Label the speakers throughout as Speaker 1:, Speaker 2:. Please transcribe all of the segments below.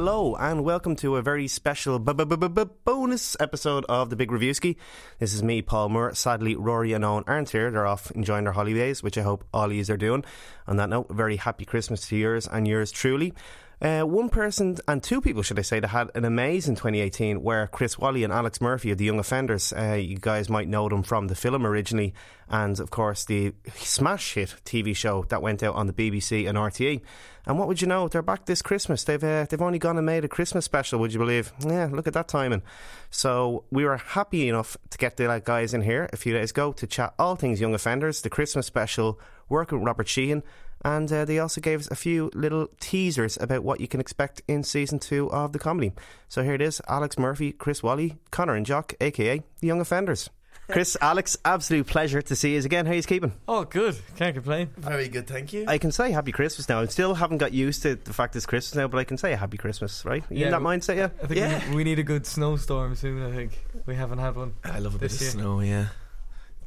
Speaker 1: Hello and welcome to a very special bonus episode of the Big Reviewski. This is me, Paul Moore. Sadly, Rory and Owen aren't here. They're off enjoying their holidays, which I hope all of you are doing. On that note, very happy Christmas to yours and yours truly. Uh, one person and two people, should I say, that had an amazing 2018 were Chris Walley and Alex Murphy of The Young Offenders. Uh, you guys might know them from the film originally, and of course the smash hit TV show that went out on the BBC and RTE. And what would you know? They're back this Christmas. They've uh, they've only gone and made a Christmas special. Would you believe? Yeah, look at that timing. So we were happy enough to get the guys in here a few days ago to chat all things Young Offenders, the Christmas special, working with Robert Sheehan and uh, they also gave us a few little teasers about what you can expect in season two of the comedy. So here it is Alex Murphy, Chris Walley, Connor and Jock, aka The Young Offenders. Chris, Alex, absolute pleasure to see you again. How are you keeping?
Speaker 2: Oh, good. Can't complain.
Speaker 3: Very good, thank you.
Speaker 1: I can say Happy Christmas now. I still haven't got used to the fact it's Christmas now, but I can say a Happy Christmas, right? You
Speaker 2: Yeah,
Speaker 1: in that
Speaker 2: w-
Speaker 1: mindset, yeah?
Speaker 2: I think
Speaker 3: Yeah.
Speaker 2: we, we need a good snowstorm soon. I think we haven't had one.
Speaker 3: I love a bit of
Speaker 2: year.
Speaker 3: snow, yeah.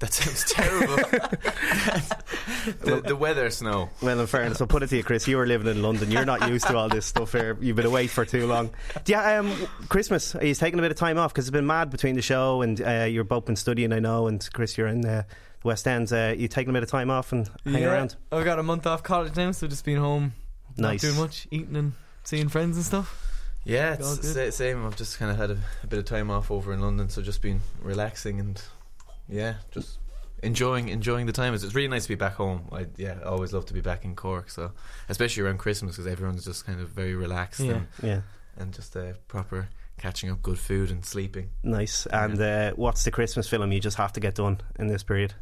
Speaker 3: That sounds terrible. the, the weather, snow.
Speaker 1: Well, in fairness, I'll put it to you, Chris. You were living in London. You're not used to all this stuff here. You've been away for too long. Yeah, um, Christmas. Are you taking a bit of time off? Because it's been mad between the show and uh, you're both been studying, I know. And Chris, you're in uh, the West End. Uh, you taking a bit of time off and hanging around?
Speaker 2: I've got a month off college now, so just been home,
Speaker 1: Nice.
Speaker 2: not doing much, eating and seeing friends and stuff.
Speaker 3: Yeah,
Speaker 2: All
Speaker 3: it's the same. I've just kind of had a, a bit of time off over in London, so just been relaxing and yeah, just enjoying enjoying the time. It's, it's really nice to be back home. I yeah, I always love to be back in Cork. So especially around Christmas because everyone's just kind of very relaxed
Speaker 2: Yeah.
Speaker 3: and,
Speaker 1: Yeah,
Speaker 3: and just uh, proper catching up good food and sleeping.
Speaker 1: nice. And uh, what's the Christmas film you just have to get done in this period?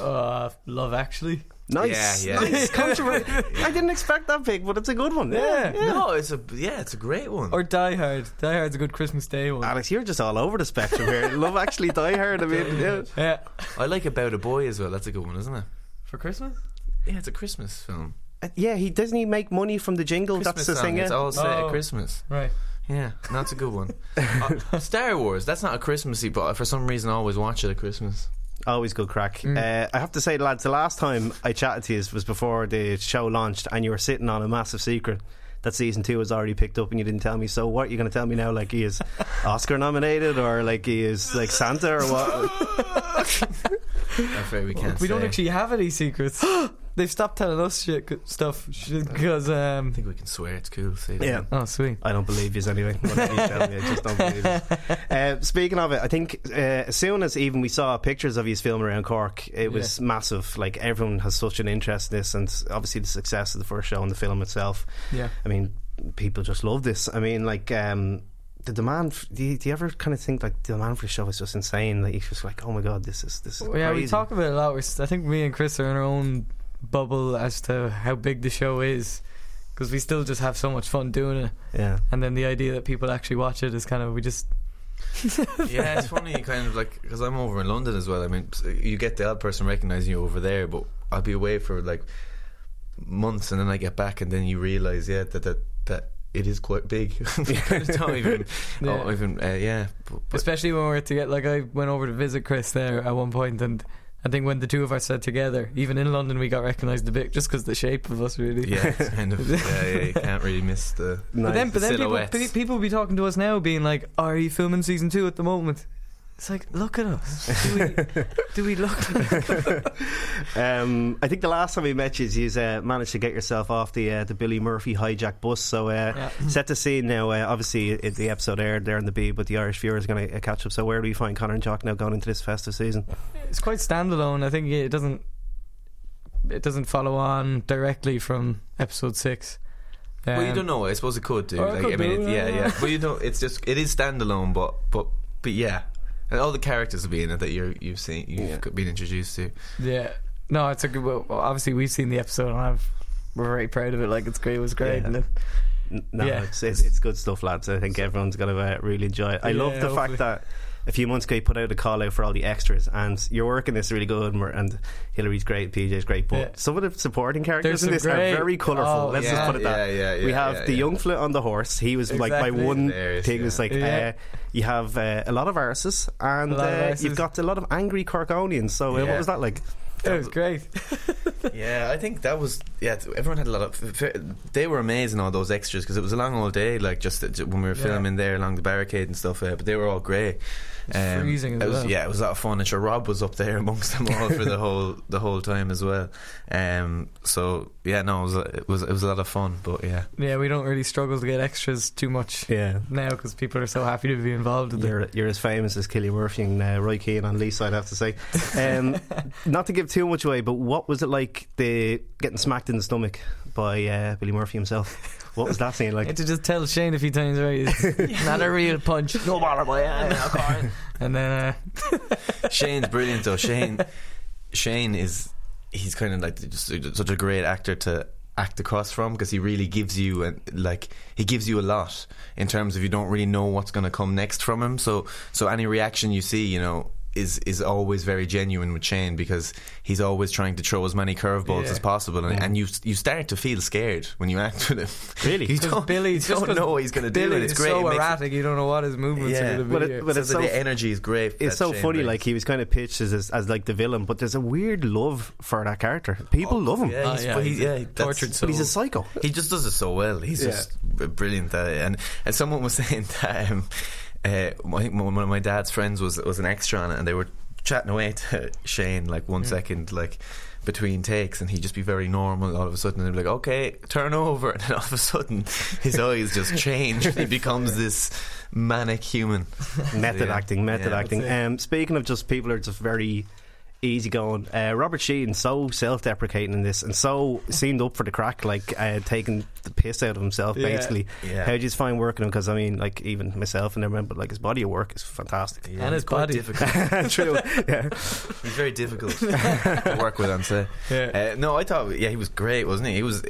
Speaker 2: Uh, love Actually.
Speaker 1: Nice,
Speaker 3: Yeah, yeah.
Speaker 1: nice. Controversial. I didn't expect that big, but it's a good one.
Speaker 2: Yeah.
Speaker 3: No, it's a yeah, it's a great one.
Speaker 2: Or Die Hard. Die Hard's a good Christmas Day one.
Speaker 1: Alex, you're just all over the spectrum here. Love Actually, Die Hard. I mean, yeah.
Speaker 2: yeah.
Speaker 3: I like About a Boy as well. That's a good one, isn't it?
Speaker 2: For Christmas?
Speaker 3: Yeah, it's a Christmas film.
Speaker 1: Uh, yeah, he doesn't he make money from the jingle.
Speaker 3: Christmas
Speaker 1: That's the
Speaker 3: song.
Speaker 1: thing.
Speaker 3: It's all set
Speaker 2: Oh.
Speaker 3: at Christmas.
Speaker 2: Right.
Speaker 3: Yeah, that's a good one. uh, Star Wars. That's not a Christmassy, but for some reason I always watch it at Christmas.
Speaker 1: Always good crack.
Speaker 2: Mm.
Speaker 1: Uh, I have to say, lads, the last time I chatted to you was before the show launched, and you were sitting on a massive secret that season two was already picked up, and you didn't tell me. So, what are you going to tell me now? Like he is Oscar nominated, or like he is like Santa, or what?
Speaker 3: I'm afraid we can't.
Speaker 2: we don't actually have any secrets. They've stopped telling us shit stuff because
Speaker 3: I
Speaker 2: um.
Speaker 3: think we can swear it's cool. Say that.
Speaker 1: Yeah.
Speaker 2: Oh, sweet.
Speaker 1: I don't believe you anyway. Whatever you tell me, I just don't believe you. Uh, speaking of it, I think uh, as soon as even we saw pictures of his film around Cork, it was massive. Like everyone has such an interest in this, and obviously the success of the first show and the film itself.
Speaker 2: Yeah.
Speaker 1: I mean, people just love this. I mean, like. Um, the demand. f- Do you, do you ever kind of think like the demand for the show is just insane? Like you're just like, oh my god, this is this is
Speaker 2: Well, yeah,
Speaker 1: crazy.
Speaker 2: we talk about it a lot. We're, s- I think me and Chris are in our own bubble as to how big the show is because we still just have so much fun doing it.
Speaker 1: yeah,
Speaker 2: And then the idea that people actually watch it is kind of we just
Speaker 3: yeah, it's funny, kind of like because I'm over in London as well. I mean, you get the odd person recognizing you over there, but I'll be away for like months, and then I get back, and then you realize, yeah, that that that it is quite big. Don't even,
Speaker 2: Yeah.
Speaker 3: oh, even, uh, yeah. But, but
Speaker 2: especially when we're together. Like I went over to visit Chris there at one point, and I think when the two of us said together, even in London, we got recognised a bit just because the shape of us really.
Speaker 3: yeah, it's kind of, yeah, yeah. You can't really miss the.
Speaker 2: But then, but then people, pe- people will be talking to us now, being like, "Are you filming season two at the moment?" It's like, look at us. Do we, do we look?
Speaker 1: Um, I think the last time we met you, you uh, managed to get yourself off the uh, the Billy Murphy hijack bus. So uh,
Speaker 2: Yeah.
Speaker 1: set the scene now. Uh, obviously, it, the episode aired there in the B, but the Irish viewer is going to uh, catch up. So where do we find Connor and Jock now going into this festive season?
Speaker 2: It's quite standalone. I think it doesn't. It doesn't follow on directly from episode six.
Speaker 3: well, you
Speaker 2: Um,
Speaker 3: don't know. I suppose it could do.
Speaker 2: Oh, it could
Speaker 3: I mean,
Speaker 2: do,
Speaker 3: it, yeah,
Speaker 2: yeah.
Speaker 3: yeah. But you know, it's just it is standalone, but but but yeah, and all the characters will be in it that you're you've seen you've
Speaker 1: Yeah.
Speaker 3: been introduced to.
Speaker 2: Yeah. No, it's a good. Well, obviously, we've seen the episode, and I've, we're very proud of it. Like it's great. It was great.
Speaker 1: Yeah.
Speaker 2: And then,
Speaker 1: N- No,
Speaker 2: Yeah.
Speaker 1: it's, it's it's good stuff, lads. I think everyone's going to uh, really enjoy it. I
Speaker 2: Yeah,
Speaker 1: love the
Speaker 2: hopefully.
Speaker 1: fact that a few months ago you put out a call out for all the extras, and your work in this is really good. And, we're, and Hillary's great, PJ's great, but
Speaker 2: Yeah.
Speaker 1: some of the supporting characters
Speaker 2: There's
Speaker 1: in this
Speaker 2: great-
Speaker 1: are very colourful.
Speaker 2: Oh,
Speaker 1: Let's
Speaker 2: yeah.
Speaker 1: just put it that.
Speaker 3: yeah, yeah,
Speaker 1: we have
Speaker 3: yeah,
Speaker 1: the
Speaker 3: yeah.
Speaker 1: young flit on the horse. He was like my one
Speaker 3: Hilarious,
Speaker 1: thing.
Speaker 3: yeah.
Speaker 1: Was like
Speaker 2: Yeah.
Speaker 1: uh, you have uh, a lot of arses, and
Speaker 2: A lot of
Speaker 1: uh,
Speaker 2: arses.
Speaker 1: you've got a lot of angry Corkonians. So uh, what was that like?
Speaker 2: It was great.
Speaker 3: yeah, I think that was yeah. Everyone had a lot of. They were amazing, all those extras, because it was a long old day. Like just when we were
Speaker 2: Yeah.
Speaker 3: filming there along the barricade and stuff. Uh, but they were all great. Um,
Speaker 2: freezing as
Speaker 3: it was,
Speaker 2: well.
Speaker 3: Yeah, it was a lot of fun. And sure, Rob was up there amongst them all for the whole the whole time as well. Um, so yeah, no, it was, it was it was a lot of fun. But yeah,
Speaker 2: Yeah, we don't really struggle to get extras too much
Speaker 1: Yeah.
Speaker 2: now because people are so happy to be involved in.
Speaker 1: You're, you're as famous as Killy Murphy and uh, Roy Keane on Lisa, I'd have to say. Um, not to give too much away, but what was it like the getting smacked in the stomach by uh, Billy Murphy himself? What was that scene
Speaker 2: I
Speaker 1: like?
Speaker 2: had to just tell Shane a few times, right? It's not a real punch. No bother, boy. And then, uh,
Speaker 3: Shane's brilliant though. Shane, Shane is he's kind of like just such a great actor to act across from because he really gives you and like he gives you a lot in terms of you don't really know what's going to come next from him. So so any reaction you see, you know. Is, is always very genuine with Shane because he's always trying to throw as many curveballs
Speaker 2: Yeah.
Speaker 3: as possible, and, and you you start to feel scared when you act with him.
Speaker 1: Really?
Speaker 3: you
Speaker 2: 'cause
Speaker 3: don't,
Speaker 2: Billy,
Speaker 3: you
Speaker 2: just
Speaker 3: don't
Speaker 2: 'cause
Speaker 3: know what he's going to do,
Speaker 2: Billy
Speaker 3: and it's great. It
Speaker 2: so
Speaker 3: makes it-
Speaker 2: erratic, you don't know what his movements
Speaker 3: Yeah.
Speaker 2: are going to
Speaker 1: But
Speaker 2: be.
Speaker 1: it- but
Speaker 3: so
Speaker 1: it's so-
Speaker 3: the energy is great.
Speaker 1: It's so
Speaker 3: Shane
Speaker 1: funny,
Speaker 3: brings.
Speaker 1: like he was kind of pitched as, as, as like the villain, but there's a weird love for that character. People love him,
Speaker 3: Yeah,
Speaker 2: Oh,
Speaker 3: he's,
Speaker 2: yeah,
Speaker 3: but he,
Speaker 2: he's
Speaker 3: yeah,
Speaker 2: a
Speaker 3: that's-
Speaker 2: tortured
Speaker 1: but he's a
Speaker 2: soul.
Speaker 1: psycho.
Speaker 3: He just does it so well. He's
Speaker 1: Yeah.
Speaker 3: just brilliant at it. And and someone was saying that um, uh, I think one of my dad's friends was was an extra on it, and they were chatting away to Shane like one second, like between takes, and he'd just be very normal. All of a sudden, they'd be like, "Okay, turn over," and then all of a sudden, his eyes just change. he becomes this manic human.
Speaker 1: method
Speaker 3: Yeah.
Speaker 1: acting, method
Speaker 3: Yeah,
Speaker 1: acting. Um, speaking of just people are just very easygoing. Uh, Robert Sheehan so self-deprecating in this and so seemed up for the crack, like uh, taking the piss out of himself.
Speaker 2: Yeah.
Speaker 1: Basically,
Speaker 3: Yeah.
Speaker 1: how do you find working him? Because I mean, like even myself and everyone, but like his body of work is fantastic.
Speaker 3: Yeah,
Speaker 2: And his
Speaker 3: quite
Speaker 2: body.
Speaker 3: difficult.
Speaker 1: True. Yeah.
Speaker 3: He's very difficult to work with on set.
Speaker 2: Yeah.
Speaker 3: Uh, no, I thought, yeah, he was great, wasn't he? He was.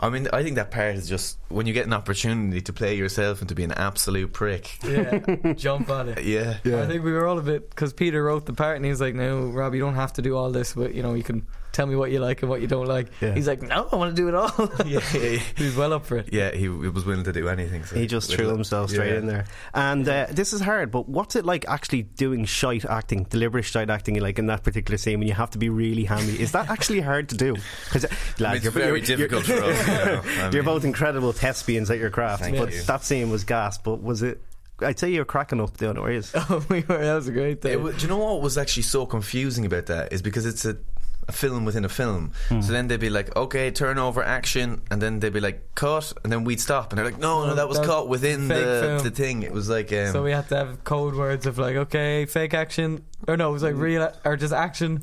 Speaker 3: I mean, I think that part is just when you get an opportunity to play yourself and to be an absolute prick.
Speaker 2: yeah, jump on it.
Speaker 3: Yeah,
Speaker 2: I think we were all a bit because Peter wrote the part and he was like, "No, Rob, you don't have to do all this, but you know, you can tell me what you like and what you don't like."
Speaker 1: Yeah.
Speaker 2: He's like, "No, I want to do it all."
Speaker 3: yeah, yeah, yeah.
Speaker 2: he was well up for it.
Speaker 3: Yeah, he, he was willing to do anything. So
Speaker 1: He just threw
Speaker 3: it.
Speaker 1: himself straight
Speaker 3: Yeah.
Speaker 1: in there. And uh, this is hard, but what's it like actually doing shite acting, deliberate shite acting, like in that particular scene when you have to be really handy? Is that actually hard to do? Because,
Speaker 3: I mean, it's very difficult for us. You know? I
Speaker 1: You're both incredible thespians at your craft,
Speaker 3: Thank
Speaker 1: but
Speaker 3: you.
Speaker 1: that scene was gas. But was it? I'd say you're cracking up doing it. Is
Speaker 2: Oh, we were. That was a great thing.
Speaker 3: It do you know what was actually so confusing about that is because it's a, a film within a film.
Speaker 2: Hmm.
Speaker 3: So then they'd be like, okay, turnover, action, and then they'd be like, cut, and then we'd stop, and they're like, no, no, that was
Speaker 2: That was
Speaker 3: cut within the
Speaker 2: film.
Speaker 3: the thing. It was like, um,
Speaker 2: so we had to have code words of like, okay, fake action, or no, it was like real or just action.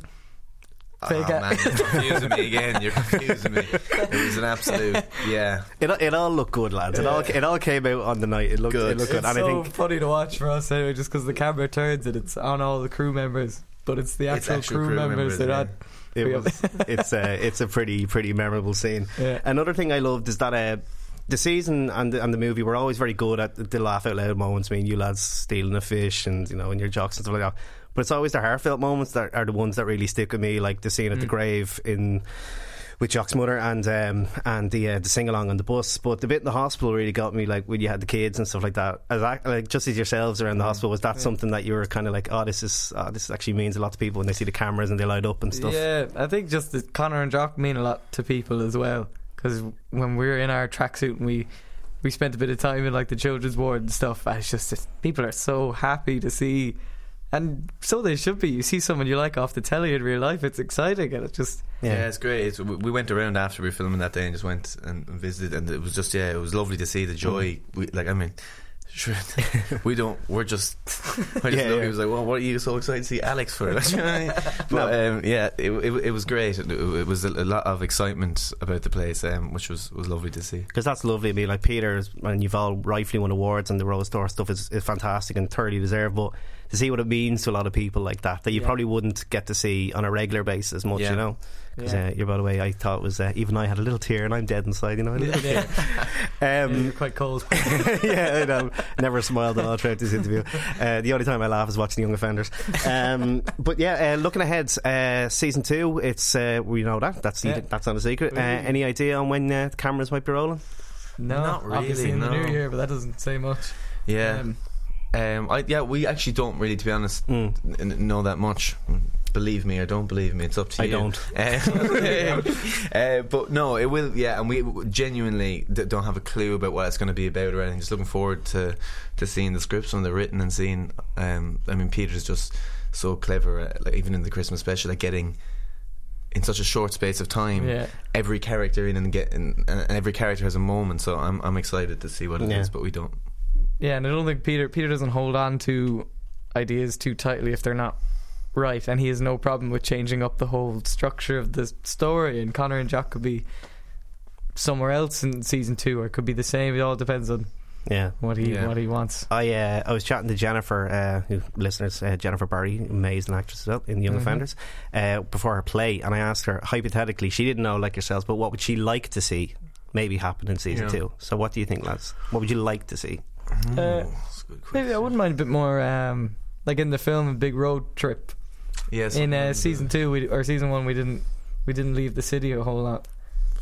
Speaker 2: Fake
Speaker 3: oh, man, you're confusing me again. You're confusing me. It was an absolute, yeah.
Speaker 1: it? It all looked good, lads. It all it all came out on the night. It looked
Speaker 3: Good.
Speaker 1: it looked good,
Speaker 2: It's
Speaker 1: and I
Speaker 2: so
Speaker 1: think.
Speaker 2: funny to watch for us anyway, just because the camera turns and it's on all the crew members, but it's the
Speaker 3: It's
Speaker 2: actual,
Speaker 3: actual
Speaker 2: crew,
Speaker 3: crew
Speaker 2: members.
Speaker 3: members,
Speaker 2: They're
Speaker 3: yeah.
Speaker 2: not.
Speaker 1: It
Speaker 2: We
Speaker 1: was, it's a it's a pretty pretty memorable scene.
Speaker 2: Yeah.
Speaker 1: Another thing I loved is that uh, the season and the, and the movie were always very good at the laugh out loud moments. I mean, you lads stealing a fish and you know and your jocks and stuff like that. But it's always the heartfelt moments that are the ones that really stick with me, like the scene at
Speaker 2: Mm.
Speaker 1: the grave in. With Jock's mother and um, and the uh, the sing along on the bus, but the bit in the hospital really got me. Like when you had the kids and stuff like that, as act, like just as yourselves around the
Speaker 2: Mm.
Speaker 1: hospital, was that something that you were kind of like, oh, this is oh, this actually means a lot to people when they see the cameras and they light up and stuff.
Speaker 2: Yeah, I think just that Connor and Jock mean a lot to people as well. Because when we were in our tracksuit and we we spent a bit of time in like the children's ward and stuff, it's just it's, people are so happy to see, and so they should be. You see someone you like off the telly in real life, it's exciting, and it's just
Speaker 3: Yeah, it's great. It's, we we went around after we were filming that day and just went and visited, and it was just yeah, it was lovely to see the joy. Mm-hmm. We, like I mean, sure, we don't. We're just. I just
Speaker 1: Yeah,
Speaker 3: look.
Speaker 1: yeah.
Speaker 3: He was like, "Well, what are you so excited to see Alex for?" Like, you know what I mean? but um, yeah, it, it, it was great. It, it was a, a lot of excitement about the place, um, which was was lovely to see.
Speaker 1: because that's lovely. I mean, like Peter's, and you've all rightfully won awards, and the Rose Store stuff is, is fantastic and thoroughly deserved. But to see what it means to a lot of people like that, that you
Speaker 2: Yeah.
Speaker 1: probably wouldn't get to see on a regular basis much,
Speaker 3: Yeah.
Speaker 1: you know. Because
Speaker 2: Yeah.
Speaker 1: uh, you're, by the way, I thought it was uh, even I had a little tear, and I'm dead inside, you know. a little
Speaker 2: yeah, yeah,
Speaker 1: Um,
Speaker 2: you're quite cold.
Speaker 1: yeah, I know. Never smiled at all throughout this interview. Uh, the only time I laugh is watching Young Offenders. Um, but yeah, uh, looking ahead, uh, season two. It's uh, we know that that's
Speaker 2: Yeah.
Speaker 1: that's not a secret. Uh, any idea on when uh, the cameras might be rolling?
Speaker 2: No,
Speaker 3: Not
Speaker 2: obviously
Speaker 3: really,
Speaker 2: in the
Speaker 3: no.
Speaker 2: new year, but that doesn't say much.
Speaker 3: Yeah,
Speaker 2: Um,
Speaker 3: um, I, yeah. We actually don't really, to be honest,
Speaker 1: Mm.
Speaker 3: n- n- know that much. Believe me or don't believe me. It's up to
Speaker 1: I
Speaker 3: you.
Speaker 1: I don't.
Speaker 3: Uh, uh, but no, it will. Yeah, and we genuinely d- don't have a clue about what it's going to be about or anything. Just looking forward to to seeing the scripts when they're written and seeing. Um, I mean, Peter's just so clever. At, like, even in the Christmas special, at getting in such a short space of time
Speaker 2: Yeah.
Speaker 3: every character in and get and, and every character has a moment. So I'm I'm excited to see what it is,
Speaker 1: Yeah.
Speaker 3: but we don't.
Speaker 2: Yeah, and I don't think Peter Peter doesn't hold on to ideas too tightly if they're not right, and he has no problem with changing up the whole structure of the story. And Connor and Jack could be somewhere else in season two, or it could be the same. It all depends on
Speaker 1: Yeah.
Speaker 2: what he
Speaker 3: Yeah.
Speaker 2: what he wants.
Speaker 1: I uh, I was chatting to Jennifer, uh, who listeners, uh, Jennifer Barry, amazing actress as well in Young
Speaker 2: Mhm.
Speaker 1: Offenders, uh, before her play, and I asked her hypothetically, she didn't know like yourselves, but what would she like to see maybe happen in season
Speaker 3: Yeah.
Speaker 1: two? So what do you think, lads? What would you like to see?
Speaker 2: Uh,
Speaker 3: Ooh, that's a good
Speaker 2: Maybe I wouldn't mind a bit more, um, like in the film, a big road trip.
Speaker 3: Yeah,
Speaker 2: in uh, season two we, or season one, we didn't we didn't leave the city a whole lot.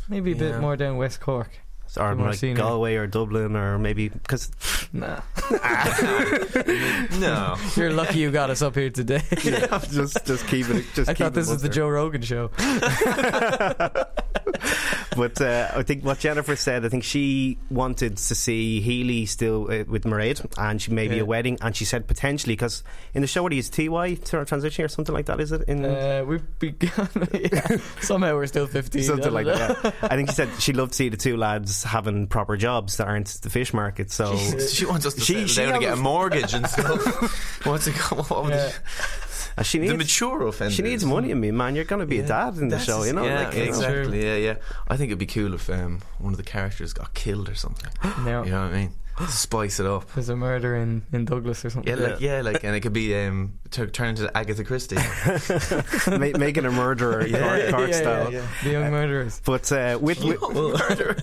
Speaker 2: Maybe a bit more down West Cork.
Speaker 1: Or
Speaker 2: Some
Speaker 1: like
Speaker 2: scenery.
Speaker 1: Galway or Dublin or maybe because
Speaker 2: Nah,
Speaker 3: no.
Speaker 2: you're lucky you got us up here today.
Speaker 1: just just keep it. Just
Speaker 2: I
Speaker 1: keep
Speaker 2: thought
Speaker 1: it
Speaker 2: this was the Joe Rogan show.
Speaker 1: but uh, I think what Jennifer said, I think she wanted to see Healy still uh, with Mairead, and she maybe
Speaker 2: Yeah.
Speaker 1: a wedding, and she said potentially because in the show what he's TY to transition or something like that, is it? In
Speaker 2: Uh, we've begun. yeah. Somehow we're still 15.
Speaker 1: Something like that. I think she said she'd love to see the two lads having proper jobs that aren't the fish market. So
Speaker 3: She wants us to
Speaker 1: She-
Speaker 3: settle
Speaker 1: she
Speaker 3: down to get a mortgage and stuff. What's it called? What would
Speaker 2: Yeah.
Speaker 3: it-
Speaker 1: uh, she
Speaker 3: the
Speaker 1: needs
Speaker 3: mature offenders.
Speaker 1: she needs money. I mean, man, you're going to be a dad in the
Speaker 3: That's
Speaker 1: show, you know?
Speaker 3: Yeah,
Speaker 1: like, you know.
Speaker 3: exactly. Yeah, yeah. I think it'd be cool if um, one of the characters got killed or something.
Speaker 2: No.
Speaker 3: You know what I mean? Spice it up.
Speaker 2: There's a murder in, in Douglas or something.
Speaker 3: Yeah, like yeah, like, and it could be um, t- turn into Agatha Christie.
Speaker 1: Ma- making a murderer,
Speaker 3: Yeah,
Speaker 1: Cork,
Speaker 3: yeah,
Speaker 1: Cork
Speaker 2: yeah,
Speaker 1: style.
Speaker 2: yeah. The young murderers.
Speaker 1: But uh, with, with
Speaker 3: Murder.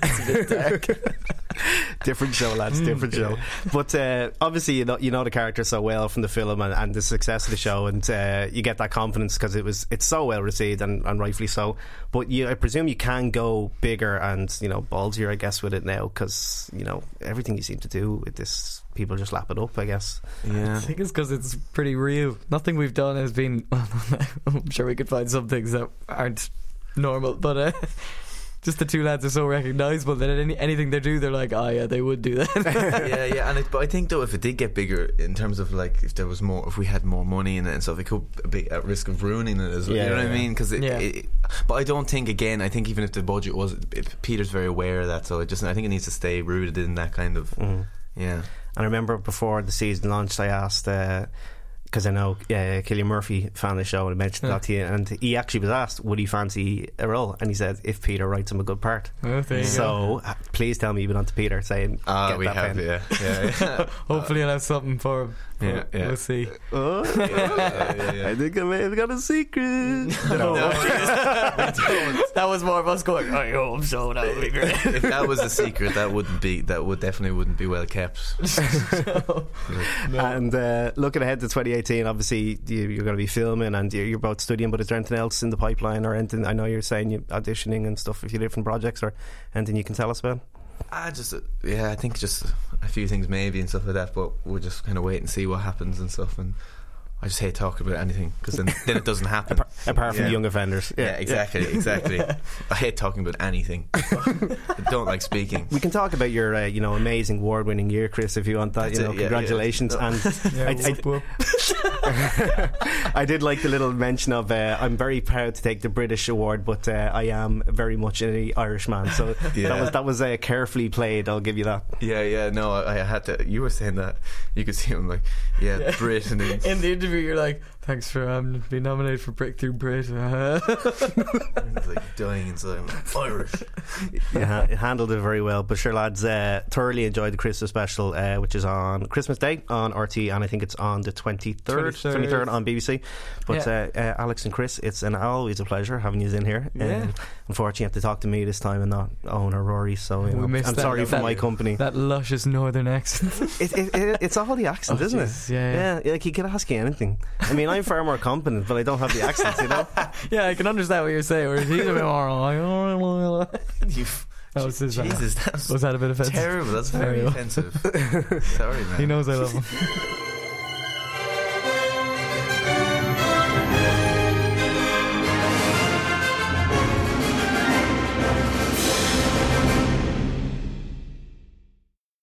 Speaker 1: different show, lads,
Speaker 3: Mm.
Speaker 1: different show. But uh, obviously, you know, you know the character so well from the film and, and the success of the show, and uh, you get that confidence because it was it's so well received and, and rightfully so. But you, I presume you can go bigger and you know ballsier, I guess, with it now because you know everything you seem to do with this, people just lap it up. I guess.
Speaker 3: Yeah.
Speaker 2: I think it's because it's pretty real. Nothing we've done has been. I'm sure we could find some things that aren't normal, but uh, just the two lads are so recognisable that any, anything they do, they're like, oh yeah, they would do that.
Speaker 3: yeah, yeah, and it, but I think though if it did get bigger in terms of like if there was more, if we had more money in it and stuff, it could be at risk of ruining it as well.
Speaker 1: Yeah,
Speaker 3: you know what. I mean? Because it,
Speaker 2: Yeah.
Speaker 3: it, but I don't think again. I think even if the budget was, it, Peter's very aware of that, so it just I think it needs to stay rooted in that kind of
Speaker 1: Mhm.
Speaker 3: yeah.
Speaker 1: And I remember before the season launched, I asked uh, because I know uh, Cillian Murphy found the show and I mentioned
Speaker 2: Yeah.
Speaker 1: that to you, and he actually was asked, "Would he fancy a role?" And he said, "If Peter writes him a good part."
Speaker 2: Oh, there you go.
Speaker 1: So uh, please tell me you've been on to Peter saying,
Speaker 3: Ah,
Speaker 1: "Get
Speaker 3: we
Speaker 1: that
Speaker 3: have,
Speaker 1: pen."
Speaker 3: yeah, yeah, yeah.
Speaker 2: Hopefully, I'll have something for him.
Speaker 3: Yeah, yeah.
Speaker 2: We'll see.
Speaker 1: Oh,
Speaker 3: yeah, yeah, yeah.
Speaker 1: I think I may have got a secret.
Speaker 3: No,
Speaker 2: that was more of us going, I hope so, that would be great.
Speaker 3: if that was a secret, that wouldn't be that would definitely wouldn't be well kept.
Speaker 1: And uh, looking ahead to 2018, obviously you, you're going to be filming and you're, both studying. But is there anything else in the pipeline or anything? I know you're saying you're auditioning and stuff for a few different projects, or anything you can tell us about?
Speaker 3: I just uh, yeah, I think just a few things maybe and stuff like that, but we'll just kind of wait and see what happens and stuff. And I just hate talking about anything because then then it doesn't happen.
Speaker 1: Apart from
Speaker 3: Yeah.
Speaker 1: young offenders,
Speaker 3: Yeah, exactly, exactly. I hate talking about anything. I don't like speaking.
Speaker 1: We can talk about your, uh, you know, amazing award-winning year, Chris, if you want that.
Speaker 3: That's
Speaker 1: you know,
Speaker 3: it, yeah,
Speaker 1: congratulations.
Speaker 3: yeah.
Speaker 1: And
Speaker 2: Yeah,
Speaker 1: I- I-
Speaker 2: whoop, whoop.
Speaker 1: I did like the little mention of uh, I'm very proud to take the British award, but uh, I am very much an Irishman. So
Speaker 3: Yeah.
Speaker 1: that was that was uh, carefully played. I'll give you that.
Speaker 3: Yeah, yeah. No, I, I had to. You were saying that. You could see him like, yeah,
Speaker 2: Yeah.
Speaker 3: Brit, and
Speaker 2: In the interview, you're like, thanks for um, being nominated for Breakthrough Brit.
Speaker 3: he's like dying inside. I'm Irish.
Speaker 1: You ha- handled it very well. But sure, lads, uh, thoroughly enjoyed the Christmas special, uh, which is on Christmas Day on RTE, and I think it's on the 23rd,
Speaker 2: 23rd.
Speaker 1: 23rd on BBC. But
Speaker 2: Yeah.
Speaker 1: uh, uh, Alex and Chris, it's an always a pleasure having you in here.
Speaker 2: Yeah.
Speaker 1: Uh, unfortunately, you have to talk to me this time and not Owen or Rory. So you
Speaker 2: We
Speaker 1: know,
Speaker 2: missed
Speaker 1: I'm
Speaker 2: that-
Speaker 1: sorry for
Speaker 2: that-
Speaker 1: my company.
Speaker 2: that luscious northern accent.
Speaker 1: It, it, it, it's all the accent,
Speaker 2: Oh,
Speaker 1: isn't
Speaker 2: jeez.
Speaker 1: it?
Speaker 2: Yeah, yeah.
Speaker 1: yeah. Like he could ask you anything. I mean, I'm far more competent, but I don't have the accent. You know.
Speaker 2: Yeah, I can understand what you're saying. Whereas he's a bit more like,
Speaker 3: You,
Speaker 2: that was his. uh,
Speaker 3: Jesus, that's
Speaker 2: was that a bit offensive?
Speaker 3: terrible. That's very offensive. Sorry, man.
Speaker 2: He knows I love him.